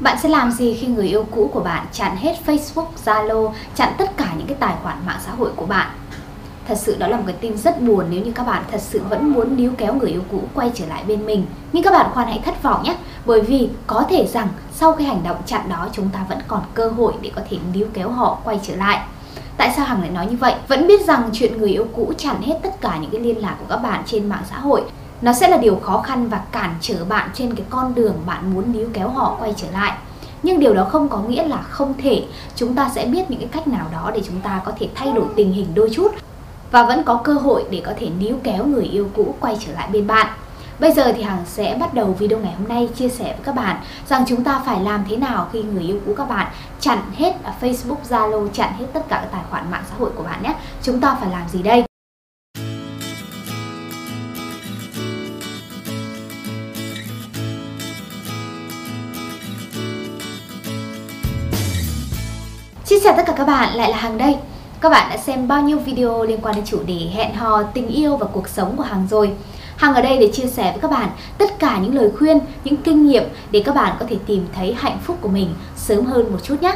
Bạn sẽ làm gì khi người yêu cũ của bạn chặn hết Facebook, Zalo, chặn tất cả những cái tài khoản mạng xã hội của bạn? Thật sự đó là một cái tin rất buồn nếu như các bạn thật sự vẫn muốn níu kéo người yêu cũ quay trở lại bên mình. Nhưng các bạn khoan hãy thất vọng nhé, bởi vì có thể rằng sau cái hành động chặn đó chúng ta vẫn còn cơ hội để có thể níu kéo họ quay trở lại. Tại sao Hằng lại nói như vậy? Vẫn biết rằng chuyện người yêu cũ chặn hết tất cả những cái liên lạc của các bạn trên mạng xã hội nó sẽ là điều khó khăn và cản trở bạn trên cái con đường bạn muốn níu kéo họ quay trở lại nhưng điều đó không có nghĩa là không thể chúng ta sẽ biết những cái cách nào đó để chúng ta có thể thay đổi tình hình đôi chút và vẫn có cơ hội để có thể níu kéo người yêu cũ quay trở lại bên bạn Bây giờ thì Hằng sẽ bắt đầu video ngày hôm nay chia sẻ với các bạn rằng chúng ta phải làm thế nào khi người yêu cũ các bạn chặn hết à, Facebook, Zalo, chặn hết tất cả các tài khoản mạng xã hội của bạn nhé. Chúng ta phải làm gì đây? Xin chào tất cả các bạn, lại là Hằng đây. Các bạn đã xem bao nhiêu video liên quan đến chủ đề hẹn hò, tình yêu và cuộc sống của Hằng rồi. Hằng ở đây để chia sẻ với các bạn tất cả những lời khuyên, những kinh nghiệm để các bạn có thể tìm thấy hạnh phúc của mình sớm hơn một chút nhé.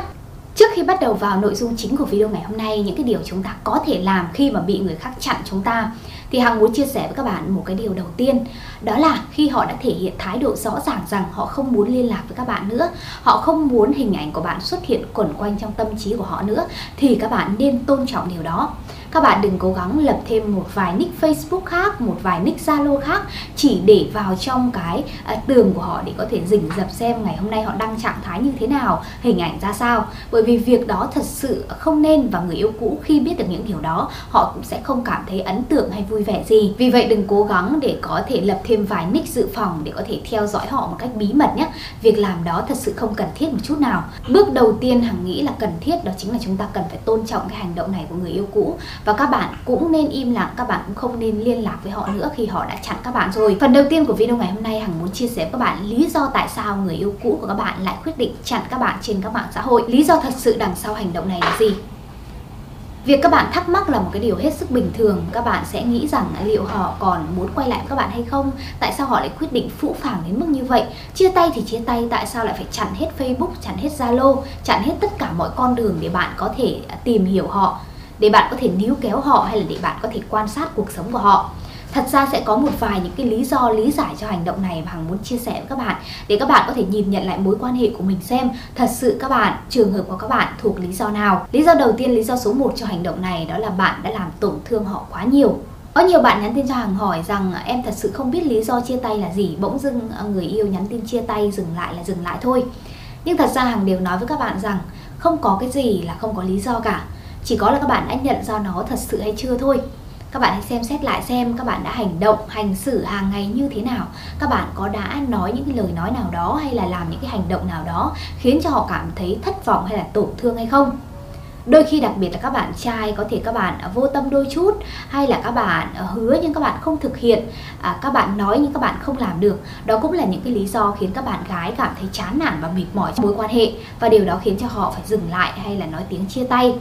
Trước khi bắt đầu vào nội dung chính của video ngày hôm nay, những cái điều chúng ta có thể làm khi mà bị người khác chặn chúng ta thì Hằng muốn chia sẻ với các bạn một cái điều đầu tiên. Đó là khi họ đã thể hiện thái độ rõ ràng rằng họ không muốn liên lạc với các bạn nữa họ không muốn hình ảnh của bạn xuất hiện quẩn quanh trong tâm trí của họ nữa thì các bạn nên tôn trọng điều đó các bạn đừng cố gắng lập thêm một vài nick Facebook khác, một vài nick Zalo khác chỉ để vào trong cái à, tường của họ để có thể rình dập xem ngày hôm nay họ đăng trạng thái như thế nào, hình ảnh ra sao. Bởi vì việc đó thật sự không nên và người yêu cũ khi biết được những điều đó họ cũng sẽ không cảm thấy ấn tượng hay vui vẻ gì. Vì vậy đừng cố gắng để có thể lập thêm vài nick dự phòng để có thể theo dõi họ một cách bí mật nhé. Việc làm đó thật sự không cần thiết một chút nào. Bước đầu tiên Hằng nghĩ là cần thiết đó chính là chúng ta cần phải tôn trọng cái hành động này của người yêu cũ và các bạn cũng nên im lặng các bạn cũng không nên liên lạc với họ nữa khi họ đã chặn các bạn rồi. Phần đầu tiên của video ngày hôm nay hằng muốn chia sẻ với các bạn lý do tại sao người yêu cũ của các bạn lại quyết định chặn các bạn trên các mạng xã hội. Lý do thật sự đằng sau hành động này là gì? Việc các bạn thắc mắc là một cái điều hết sức bình thường. Các bạn sẽ nghĩ rằng liệu họ còn muốn quay lại với các bạn hay không? Tại sao họ lại quyết định phũ phàng đến mức như vậy? Chia tay thì chia tay Tại sao lại phải chặn hết Facebook, chặn hết Zalo Chặn hết tất cả mọi con đường để bạn có thể tìm hiểu họ? Để bạn có thể níu kéo họ hay là để bạn có thể quan sát cuộc sống của họ. Thật ra sẽ có một vài những cái lý do, lý giải cho hành động này mà hằng muốn chia sẻ với các bạn, để các bạn có thể nhìn nhận lại mối quan hệ của mình xem, thật sự các bạn, trường hợp của các bạn thuộc lý do nào. Lý do đầu tiên, lý do số 1 cho hành động này đó là bạn đã làm tổn thương họ quá nhiều. Có nhiều bạn nhắn tin cho Hằng hỏi rằng, em thật sự không biết lý do chia tay là gì, Bỗng dưng ờ, người yêu nhắn tin chia tay, dừng lại là dừng lại thôi. Nhưng thật ra Hằng đều nói với các bạn rằng, Không có cái gì là không có lý do cả chỉ có là các bạn đã nhận ra nó thật sự hay chưa thôi. Các bạn hãy xem xét lại xem các bạn đã hành động hành xử hàng ngày như thế nào. Các bạn có đã nói những cái lời nói nào đó hay là làm những cái hành động nào đó khiến cho họ cảm thấy thất vọng hay là tổn thương hay không? Đôi khi đặc biệt là các bạn trai có thể các bạn vô tâm đôi chút hay là các bạn hứa nhưng các bạn không thực hiện à, các bạn nói nhưng các bạn không làm được. Đó cũng là những cái lý do khiến các bạn gái cảm thấy chán nản và mệt mỏi trong mối quan hệ và điều đó khiến cho họ phải dừng lại hay là nói tiếng chia tay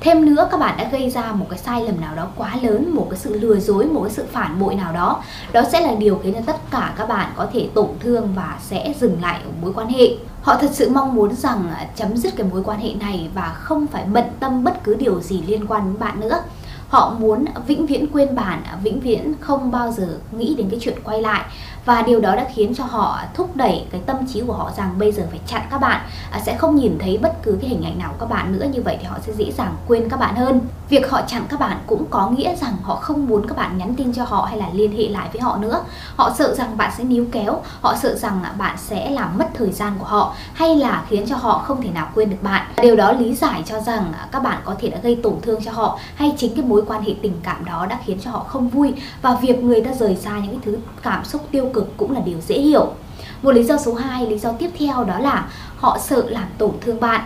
thêm nữa, các bạn đã gây ra một cái sai lầm nào đó quá lớn, một cái sự lừa dối, một cái sự phản bội nào đó. Đó sẽ là điều khiến cho tất cả các bạn có thể tổn thương và sẽ dừng lại ở mối quan hệ. Họ thật sự mong muốn rằng à, chấm dứt cái mối quan hệ này và không phải bận tâm bất cứ điều gì liên quan đến bạn nữa. Họ muốn vĩnh viễn quên bạn à, vĩnh viễn không bao giờ nghĩ đến cái chuyện quay lại và điều đó đã khiến cho họ thúc đẩy cái tâm trí của họ rằng bây giờ phải chặn các bạn à, sẽ không nhìn thấy bất cứ cái hình ảnh nào của các bạn nữa. Như vậy thì họ sẽ dễ dàng quên các bạn hơn. Việc họ chặn các bạn cũng có nghĩa rằng họ không muốn các bạn nhắn tin cho họ hay là liên hệ lại với họ nữa. Họ sợ rằng bạn sẽ níu kéo họ sợ rằng à, bạn sẽ làm mất thời gian của họ hay là khiến cho họ không thể nào quên được bạn. Điều đó lý giải cho rằng à, các bạn có thể đã gây tổn thương cho họ hay chính cái mối quan hệ tình cảm đó đã khiến cho họ không vui. Và việc người ta rời xa những cái thứ cảm xúc tiêu cực cũng là điều dễ hiểu. Một lý do số 2, lý do tiếp theo đó là họ sợ làm tổn thương bạn.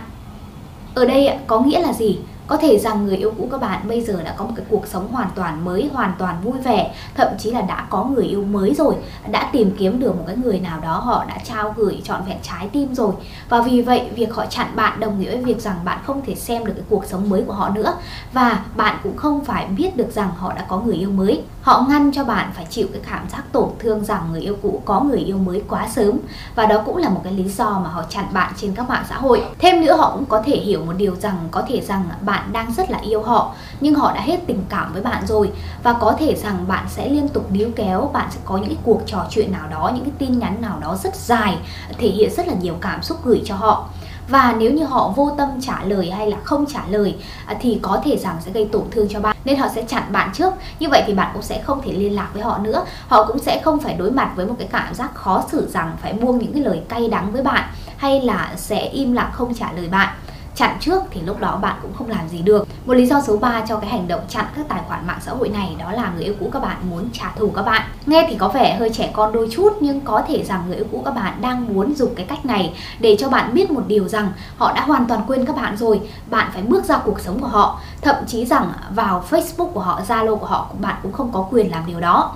Ở đây có nghĩa là gì? Có thể rằng người yêu cũ các bạn bây giờ đã có một cái cuộc sống hoàn toàn mới hoàn toàn vui vẻ thậm chí là đã có người yêu mới rồi đã tìm kiếm được một cái người nào đó họ đã trao gửi trọn vẹn trái tim rồi. Và vì vậy việc họ chặn bạn đồng nghĩa với việc rằng bạn không thể xem được cái cuộc sống mới của họ nữa. Và bạn cũng không phải biết được rằng họ đã có người yêu mới họ ngăn cho bạn phải chịu cái cảm giác tổn thương rằng người yêu cũ có người yêu mới quá sớm. Và đó cũng là một cái lý do mà họ chặn bạn trên các mạng xã hội. Thêm nữa, họ cũng có thể hiểu một điều rằng, có thể rằng bạn đang rất là yêu họ, nhưng họ đã hết tình cảm với bạn rồi. Và có thể rằng bạn sẽ liên tục níu kéo, bạn sẽ có những cái cuộc trò chuyện nào đó, những cái tin nhắn nào đó rất dài, thể hiện rất là nhiều cảm xúc gửi cho họ và nếu như họ vô tâm trả lời hay là không trả lời à, thì có thể rằng sẽ gây tổn thương cho bạn. Nên họ sẽ chặn bạn trước. Như vậy thì bạn cũng sẽ không thể liên lạc với họ nữa. Họ cũng sẽ không phải đối mặt với một cái cảm giác khó xử rằng phải buông những cái lời cay đắng với bạn, hay là sẽ im lặng không trả lời bạn chặn trước thì lúc đó bạn cũng không làm gì được. Một lý do số 3 cho cái hành động chặn các tài khoản mạng xã hội này đó là người yêu cũ các bạn muốn trả thù các bạn. Nghe thì có vẻ hơi trẻ con đôi chút, nhưng có thể rằng người yêu cũ các bạn đang muốn dùng cái cách này để cho bạn biết một điều rằng họ đã hoàn toàn quên các bạn rồi. Bạn phải bước ra cuộc sống của họ. Thậm chí rằng vào facebook của họ, zalo của họ, bạn cũng không có quyền làm điều đó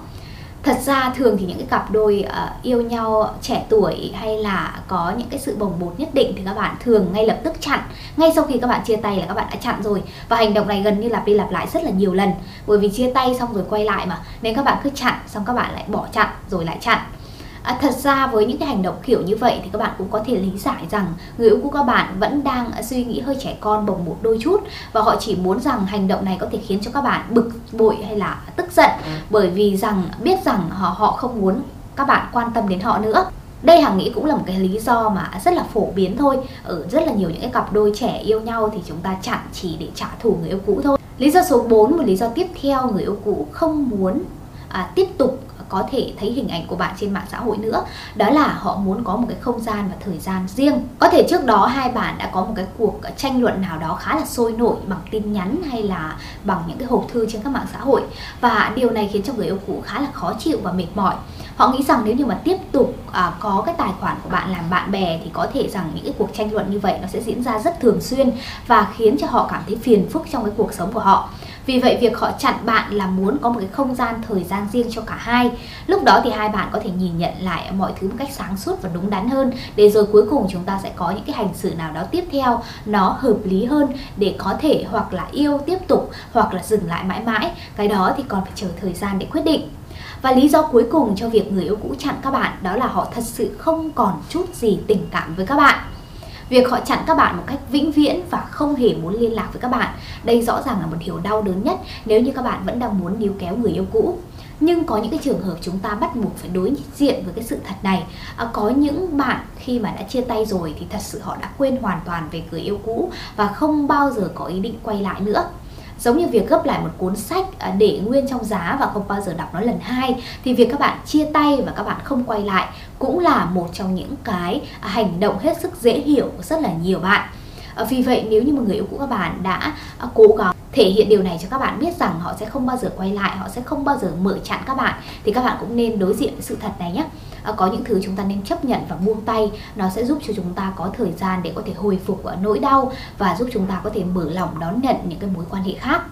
thật ra thường thì những cái cặp đôi uh, yêu nhau trẻ tuổi hay là có những cái sự bồng bột nhất định thì các bạn thường ngay lập tức chặn. Ngay sau khi các bạn chia tay là các bạn đã chặn rồi. Và hành động này gần như lặp đi lặp lại rất là nhiều lần. Bởi vì chia tay xong rồi quay lại mà nên các bạn cứ chặn xong các bạn lại bỏ chặn rồi lại chặn. À, thật ra với những cái hành động kiểu như vậy thì các bạn cũng có thể lý giải rằng người yêu của các bạn vẫn đang suy nghĩ hơi trẻ con bồng một đôi chút. Và họ chỉ muốn rằng hành động này có thể khiến cho các bạn bực bội hay là tức giận. Ừ. bởi vì rằng biết rằng họ họ không muốn các bạn quan tâm đến họ nữa. Đây hằng nghĩ cũng là một cái lý do mà rất là phổ biến thôi. Ở rất là nhiều những cái cặp đôi trẻ yêu nhau thì chúng ta chặn chỉ để trả thù người yêu cũ thôi. Lý do số 4 một lý do tiếp theo người yêu cũ không muốn à, tiếp tục có thể thấy hình ảnh của bạn trên mạng xã hội nữa. Đó là họ muốn có một cái không gian và thời gian riêng. Có thể trước đó hai bạn đã có một cái cuộc tranh luận nào đó khá là sôi nổi bằng tin nhắn hay là bằng những cái hộp thư trên các mạng xã hội. Và điều này khiến cho người yêu cũ khá là khó chịu và mệt mỏi. Họ nghĩ rằng nếu như mà tiếp tục à, có cái tài khoản của bạn làm bạn bè thì có thể rằng những cái cuộc tranh luận như vậy nó sẽ diễn ra rất thường xuyên và khiến cho họ cảm thấy phiền phức trong cái cuộc sống của họ vì vậy, việc họ chặn bạn là muốn có một cái không gian thời gian riêng cho cả hai. Lúc đó thì hai bạn có thể nhìn nhận lại mọi thứ một cách sáng suốt và đúng đắn hơn. Để rồi cuối cùng chúng ta sẽ có những cái hành xử nào đó tiếp theo. Nó hợp lý hơn để có thể hoặc là yêu tiếp tục, hoặc là dừng lại mãi mãi. Cái đó thì còn phải chờ thời gian để quyết định. Và lý do cuối cùng cho việc người yêu cũ chặn các bạn đó là họ thật sự không còn chút gì tình cảm với các bạn. Việc họ chặn các bạn một cách vĩnh viễn và không hề muốn liên lạc với các bạn Đây rõ ràng là một điều đau đớn nhất nếu như các bạn vẫn đang muốn níu kéo người yêu cũ. Nhưng có những cái trường hợp chúng ta bắt buộc phải đối diện với cái sự thật này. À, có những bạn khi mà đã chia tay rồi thì thật sự họ đã quên hoàn toàn về người yêu cũ và không bao giờ có ý định quay lại nữa giống như việc gấp lại một cuốn sách à, để nguyên trong giá và không bao giờ đọc nó lần hai, thì việc các bạn chia tay và các bạn không quay lại cũng là một trong những cái à, hành động hết sức dễ hiểu của rất là nhiều bạn. À, vì vậy nếu như một người yêu cũ các bạn đã cố gắng thể hiện điều này cho các bạn biết rằng họ sẽ không bao giờ quay lại, họ sẽ không bao giờ mở chặn các bạn, thì các bạn cũng nên đối diện với sự thật này nhé. Ờ, có những thứ chúng ta nên chấp nhận và buông tay. Nó sẽ giúp cho chúng ta có thời gian để có thể hồi phục nỗi đau và giúp chúng ta có thể mở lòng đón nhận những cái mối quan hệ khác.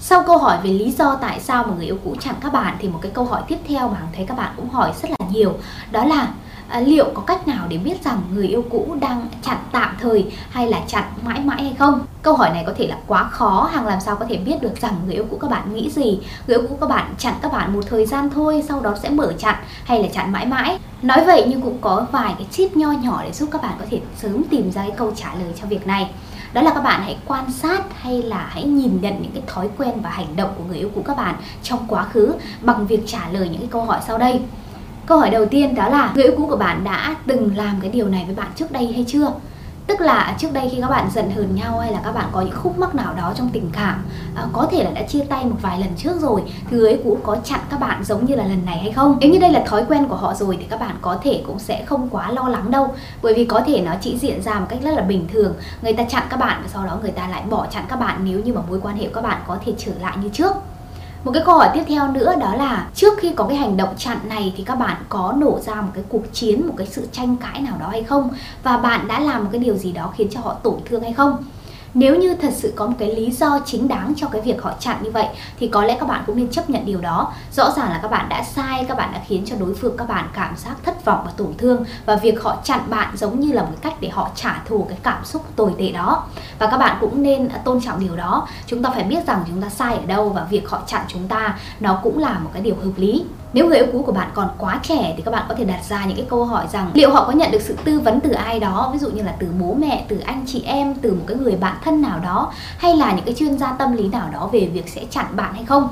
Sau câu hỏi về lý do tại sao mà người yêu cũ chặn các bạn thì một cái câu hỏi tiếp theo mà hằng thấy các bạn cũng hỏi rất là nhiều, đó là à, liệu có cách nào để biết rằng người yêu cũ đang chặn tạm thời hay là chặn mãi mãi hay không? Câu hỏi này có thể là quá khó, hàng làm sao có thể biết được rằng người yêu cũ các bạn nghĩ gì? Người yêu cũ các bạn chặn các bạn một thời gian thôi, sau đó sẽ mở chặn hay là chặn mãi mãi? Nói vậy nhưng cũng có vài cái tip nho nhỏ để giúp các bạn có thể sớm tìm ra cái câu trả lời cho việc này đó là các bạn hãy quan sát hay là hãy nhìn nhận những cái thói quen và hành động của người yêu cũ các bạn trong quá khứ bằng việc trả lời những cái câu hỏi sau đây Câu hỏi đầu tiên đó là người yêu cũ của bạn đã từng làm cái điều này với bạn trước đây hay chưa? Tức là trước đây khi các bạn giận hờn nhau hay là các bạn có những khúc mắc nào đó trong tình cảm à, Có thể là đã chia tay một vài lần trước rồi Thì người cũ có chặn các bạn giống như là lần này hay không? Nếu như đây là thói quen của họ rồi thì các bạn có thể cũng sẽ không quá lo lắng đâu. Bởi vì có thể nó chỉ diễn ra một cách rất là bình thường. Người ta chặn các bạn và sau đó người ta lại bỏ chặn các bạn nếu như mà mối quan hệ của các bạn có thể trở lại như trước một cái câu hỏi tiếp theo nữa đó là trước khi có cái hành động chặn này thì các bạn có nổ ra một cái cuộc chiến, một cái sự tranh cãi nào đó hay không? Và bạn đã làm một cái điều gì đó khiến cho họ tổn thương hay không? Nếu như thật sự có một cái lý do chính đáng cho cái việc họ chặn như vậy, thì có lẽ các bạn cũng nên chấp nhận điều đó. Rõ ràng là các bạn đã sai, các bạn đã khiến cho đối phương, các bạn cảm giác thất vọng và tổn thương. Và việc họ chặn bạn giống như là một cách để họ trả thù cái cảm xúc tồi tệ đó. Và các bạn cũng nên à, tôn trọng điều đó. Chúng ta phải biết rằng chúng ta sai ở đâu và việc họ chặn chúng ta, nó cũng là một cái điều hợp lý nếu người yêu cũ của bạn còn quá trẻ thì các bạn có thể đặt ra những cái câu hỏi rằng liệu họ có nhận được sự tư vấn từ ai đó, ví dụ như là từ bố mẹ, từ anh chị em, từ một cái người bạn thân nào đó, hay là những cái chuyên gia tâm lý nào đó về việc sẽ chặn bạn hay không?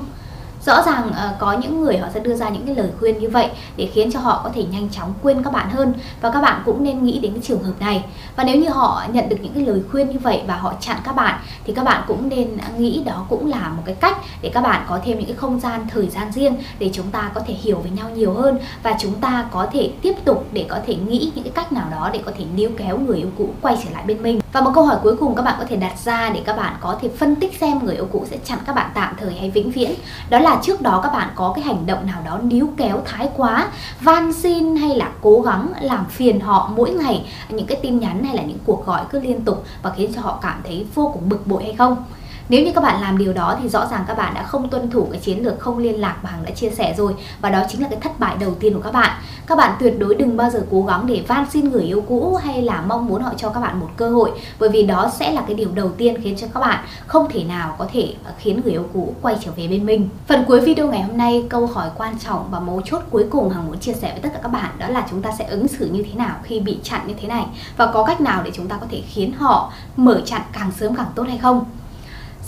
Rõ ràng uh, có những người họ sẽ đưa ra những cái lời khuyên như vậy để khiến cho họ có thể nhanh chóng quên các bạn hơn và các bạn cũng nên nghĩ đến cái trường hợp này. Và nếu như họ nhận được những cái lời khuyên như vậy và họ chặn các bạn thì các bạn cũng nên nghĩ đó cũng là một cái cách để các bạn có thêm những cái không gian thời gian riêng để chúng ta có thể hiểu với nhau nhiều hơn và chúng ta có thể tiếp tục để có thể nghĩ những cái cách nào đó để có thể níu kéo người yêu cũ quay trở lại bên mình và một câu hỏi cuối cùng các bạn có thể đặt ra để các bạn có thể phân tích xem người yêu cũ sẽ chặn các bạn tạm thời hay vĩnh viễn. Đó là trước đó các bạn có cái hành động nào đó níu kéo, thái quá, van xin hay là cố gắng làm phiền họ mỗi ngày, những cái tin nhắn hay là những cuộc gọi cứ liên tục và khiến cho họ cảm thấy vô cùng bực bội hay không? Nếu như các bạn làm điều đó thì rõ ràng các bạn đã không tuân thủ cái chiến lược không liên lạc mà Hằng đã chia sẻ rồi và đó chính là cái thất bại đầu tiên của các bạn. Các bạn tuyệt đối đừng bao giờ cố gắng để van xin người yêu cũ hay là mong muốn họ cho các bạn một cơ hội bởi vì đó sẽ là cái điều đầu tiên khiến cho các bạn không thể nào có thể ờ, khiến người yêu cũ quay trở về bên mình. Phần cuối video ngày hôm nay, câu hỏi quan trọng và mấu chốt cuối cùng Hằng muốn chia sẻ với tất cả các bạn đó là chúng ta sẽ ứng xử như thế nào khi bị chặn như thế này và có cách nào để chúng ta có thể khiến họ mở chặn càng sớm càng tốt hay không?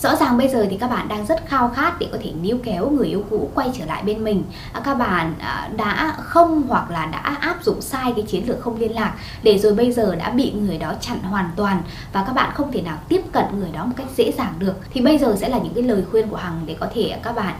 Rõ ràng bây giờ thì các bạn đang rất khao khát để có thể níu kéo người yêu cũ quay trở lại bên mình. À, các bạn à, đã không hoặc là đã áp dụng sai cái chiến lược không liên lạc để rồi bây giờ đã bị người đó chặn hoàn toàn và các bạn không thể nào tiếp cận người đó một cách dễ dàng được. Thì bây giờ sẽ là những cái lời khuyên của Hằng để có thể, các bạn,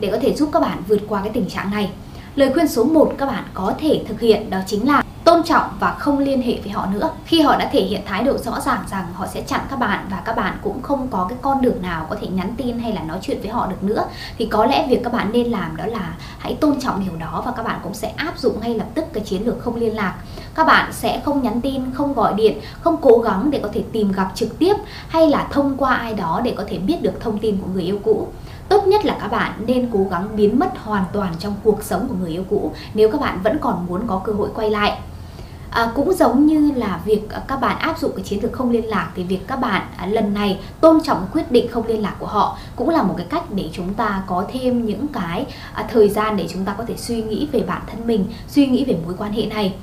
để có thể giúp các bạn vượt qua cái tình trạng này. Lời khuyên số 1 các bạn có thể thực hiện đó chính là tôn trọng và không liên hệ với họ nữa. Khi họ đã thể hiện thái độ rõ ràng rằng họ sẽ chặn các bạn và các bạn cũng không có cái con đường nào có thể nhắn tin hay là nói chuyện với họ được nữa, thì có lẽ việc các bạn nên làm đó là hãy tôn trọng điều đó và các bạn cũng sẽ áp dụng ngay lập tức cái chiến lược không liên lạc. Các bạn sẽ không nhắn tin, không gọi điện, không cố gắng để có thể tìm gặp trực tiếp hay là thông qua ai đó để có thể biết được thông tin của người yêu cũ. Tốt nhất là các bạn nên cố gắng biến mất hoàn toàn trong cuộc sống của người yêu cũ. Nếu các bạn vẫn còn muốn có cơ hội quay lại À, cũng giống như là việc à, các bạn áp dụng cái chiến lược không liên lạc thì việc các bạn à, lần này tôn trọng quyết định không liên lạc của họ cũng là một cái cách để chúng ta có thêm những cái à, thời gian để chúng ta có thể suy nghĩ về bản thân mình, suy nghĩ về mối quan hệ này.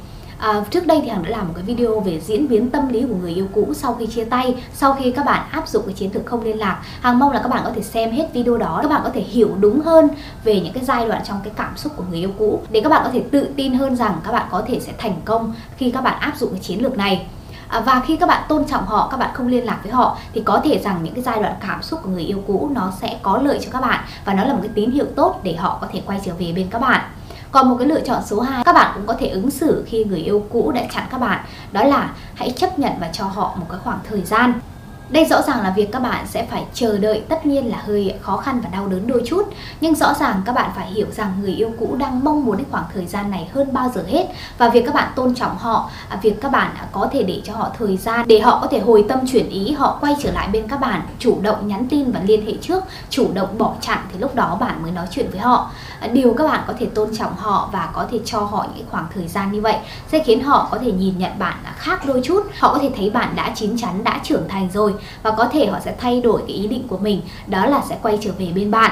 À, trước đây thì Hằng đã làm một cái video về diễn biến tâm lý của người yêu cũ sau khi chia tay, sau khi các bạn áp dụng cái chiến lược không liên lạc. Hằng mong là các bạn có thể xem hết video đó, các bạn có thể hiểu đúng hơn về những cái giai đoạn trong cái cảm xúc của người yêu cũ để các bạn có thể tự tin hơn rằng các bạn có thể sẽ thành công khi các bạn áp dụng cái chiến lược này. À, và khi các bạn tôn trọng họ các bạn không liên lạc với họ thì có thể rằng những cái giai đoạn cảm xúc của người yêu cũ nó sẽ có lợi cho các bạn và nó là một cái tín hiệu tốt để họ có thể quay trở về bên các bạn còn một cái lựa chọn số 2 các bạn cũng có thể ứng xử khi người yêu cũ đã chặn các bạn. Đó là hãy chấp nhận và cho họ một cái khoảng thời gian đây rõ ràng là việc các bạn sẽ phải chờ đợi tất nhiên là hơi khó khăn và đau đớn đôi chút. Nhưng rõ ràng các bạn phải hiểu rằng người yêu cũ đang mong muốn cái khoảng thời gian này hơn bao giờ hết. Và việc các bạn tôn trọng họ, à, việc các bạn à, có thể để cho họ thời gian Để họ có thể hồi tâm chuyển ý, họ quay trở lại bên các bạn Chủ động nhắn tin và liên hệ trước, chủ động bỏ chặn thì lúc đó bạn mới nói chuyện với họ. À, điều các bạn có thể tôn trọng họ và có thể cho họ những khoảng thời gian như vậy Sẽ khiến họ có thể nhìn nhận bạn khác đôi chút. Họ có thể thấy bạn đã chín chắn, đã trưởng thành rồi và có thể họ sẽ thay đổi cái ý định của mình đó là sẽ quay trở về bên bạn.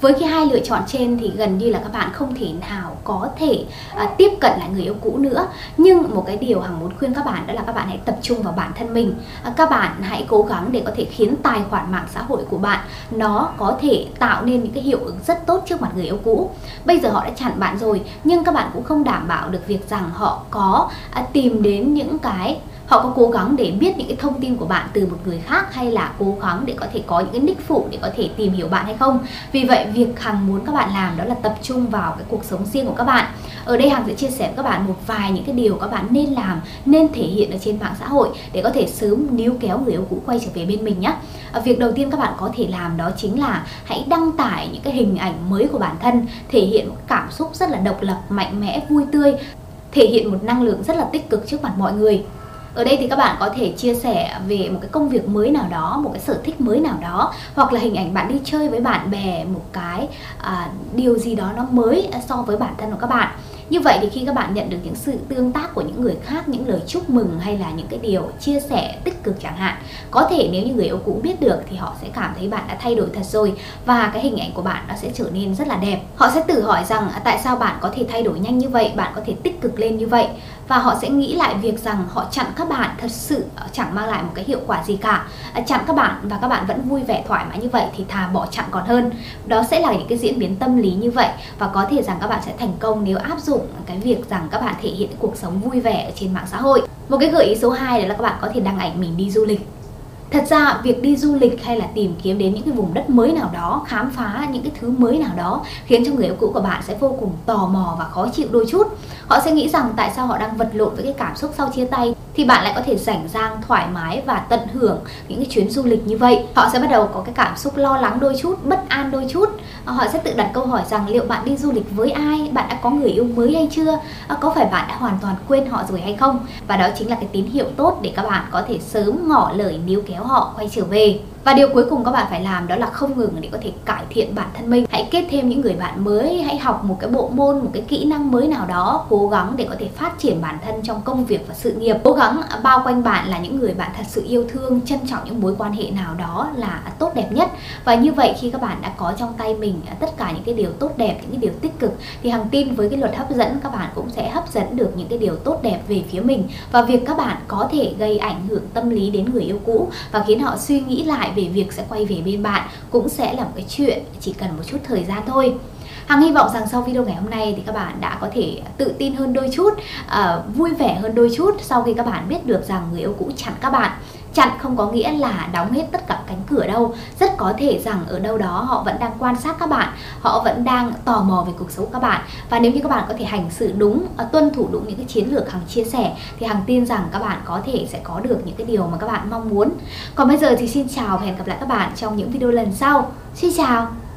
Với cái hai lựa chọn trên thì gần như là các bạn không thể nào có thể à, tiếp cận lại người yêu cũ nữa. Nhưng một cái điều hằng muốn khuyên các bạn đó là các bạn hãy tập trung vào bản thân mình. À, các bạn hãy cố gắng để có thể khiến tài khoản mạng xã hội của bạn nó có thể tạo nên những cái hiệu ứng rất tốt trước mặt người yêu cũ. Bây giờ họ đã chặn bạn rồi nhưng các bạn cũng không đảm bảo được việc rằng họ có à, tìm đến những cái họ có cố gắng để biết những cái thông tin của bạn từ một người khác hay là cố gắng để có thể có những cái nick phụ để có thể tìm hiểu bạn hay không? Vì vậy, việc hằng muốn các bạn làm đó là tập trung vào cái cuộc sống riêng của các bạn. Ở đây hằng sẽ chia sẻ với các bạn một vài những cái điều các bạn nên làm, nên thể hiện ở trên mạng xã hội để có thể sớm níu kéo người yêu cũ quay trở về bên mình nhé ờ, việc đầu tiên các bạn có thể làm đó chính là hãy đăng tải những cái hình ảnh mới của bản thân, thể hiện một cảm xúc rất là độc lập, mạnh mẽ, vui tươi, thể hiện một năng lượng rất là tích cực trước mặt mọi người ở đây thì các bạn có thể chia sẻ về một cái công việc mới nào đó một cái sở thích mới nào đó hoặc là hình ảnh bạn đi chơi với bạn bè một cái à, điều gì đó nó mới à, so với bản thân của các bạn. Như vậy thì khi các bạn nhận được những sự tương tác của những người khác những lời chúc mừng hay là những cái điều chia sẻ tích cực chẳng hạn có thể nếu như người yêu cũ biết được thì họ sẽ cảm thấy bạn đã thay đổi thật rồi và cái hình ảnh của bạn nó sẽ trở nên rất là đẹp. Họ sẽ tự hỏi rằng à, tại sao bạn có thể thay đổi nhanh như vậy bạn có thể tích cực lên như vậy? Và họ sẽ nghĩ lại việc rằng họ chặn các bạn thật sự ờ, chẳng mang lại một cái hiệu quả gì cả. Ờ, chặn các bạn và các bạn vẫn vui vẻ, thoải mái như vậy thì thà bỏ chặn còn hơn. Đó sẽ là những cái diễn biến tâm lý như vậy. Và có thể rằng các bạn sẽ thành công nếu áp dụng cái việc rằng các bạn thể hiện cuộc sống vui vẻ ở trên mạng xã hội. Một cái gợi ý số 2 đó là các bạn có thể đăng ảnh mình đi du lịch. Thật ra việc đi du lịch hay là tìm kiếm đến những cái vùng đất mới nào đó, khám phá những cái thứ mới nào đó khiến cho người yêu cũ của bạn sẽ vô cùng tò mò và khó chịu đôi chút. Họ sẽ nghĩ rằng tại sao họ đang vật lộn với cái cảm xúc sau chia tay thì bạn lại có thể rảnh rang, thoải mái và tận hưởng những cái chuyến du lịch như vậy. Họ sẽ bắt đầu có cái cảm xúc lo lắng đôi chút, bất an đôi chút. Ờ, họ sẽ tự đặt câu hỏi rằng liệu bạn đi du lịch với ai, bạn đã có người yêu mới hay chưa, ờ, có phải bạn đã hoàn toàn quên họ rồi hay không? Và đó chính là cái tín hiệu tốt để các bạn có thể sớm ngỏ lời níu kéo họ quay trở về. Và điều cuối cùng các bạn phải làm đó là không ngừng để có thể cải thiện bản thân mình. Hãy kết thêm những người bạn mới, hãy học một cái bộ môn, một cái kỹ năng mới nào đó, cố gắng để có thể phát triển bản thân trong công việc và sự nghiệp. Cố gắng bao quanh bạn là những người bạn thật sự yêu thương, trân trọng những mối quan hệ nào đó là tốt đẹp nhất. Và như vậy khi các bạn đã có trong tay mình tất cả những cái điều tốt đẹp, những cái điều tích cực thì hằng tin với cái luật hấp dẫn các bạn cũng sẽ hấp dẫn được những cái điều tốt đẹp về phía mình và việc các bạn có thể gây ảnh hưởng tâm lý đến người yêu cũ và khiến họ suy nghĩ lại về việc sẽ quay về bên bạn cũng sẽ là một cái chuyện chỉ cần một chút thời gian thôi Hằng hy vọng rằng sau video ngày hôm nay thì các bạn đã có thể tự tin hơn đôi chút, uh, vui vẻ hơn đôi chút sau khi các bạn biết được rằng người yêu cũ chặn các bạn. Chặn không có nghĩa là đóng hết tất cả cánh cửa đâu. Rất có thể rằng ở đâu đó họ vẫn đang quan sát các bạn Họ vẫn đang tò mò về cuộc sống của các bạn. Và nếu như các bạn có thể hành xử đúng, à, tuân thủ đúng những cái chiến lược Hằng chia sẻ Thì Hằng tin rằng các bạn có thể sẽ có được những cái điều mà các bạn mong muốn. Còn bây giờ thì xin chào và hẹn gặp lại các bạn trong những video lần sau. Xin chào!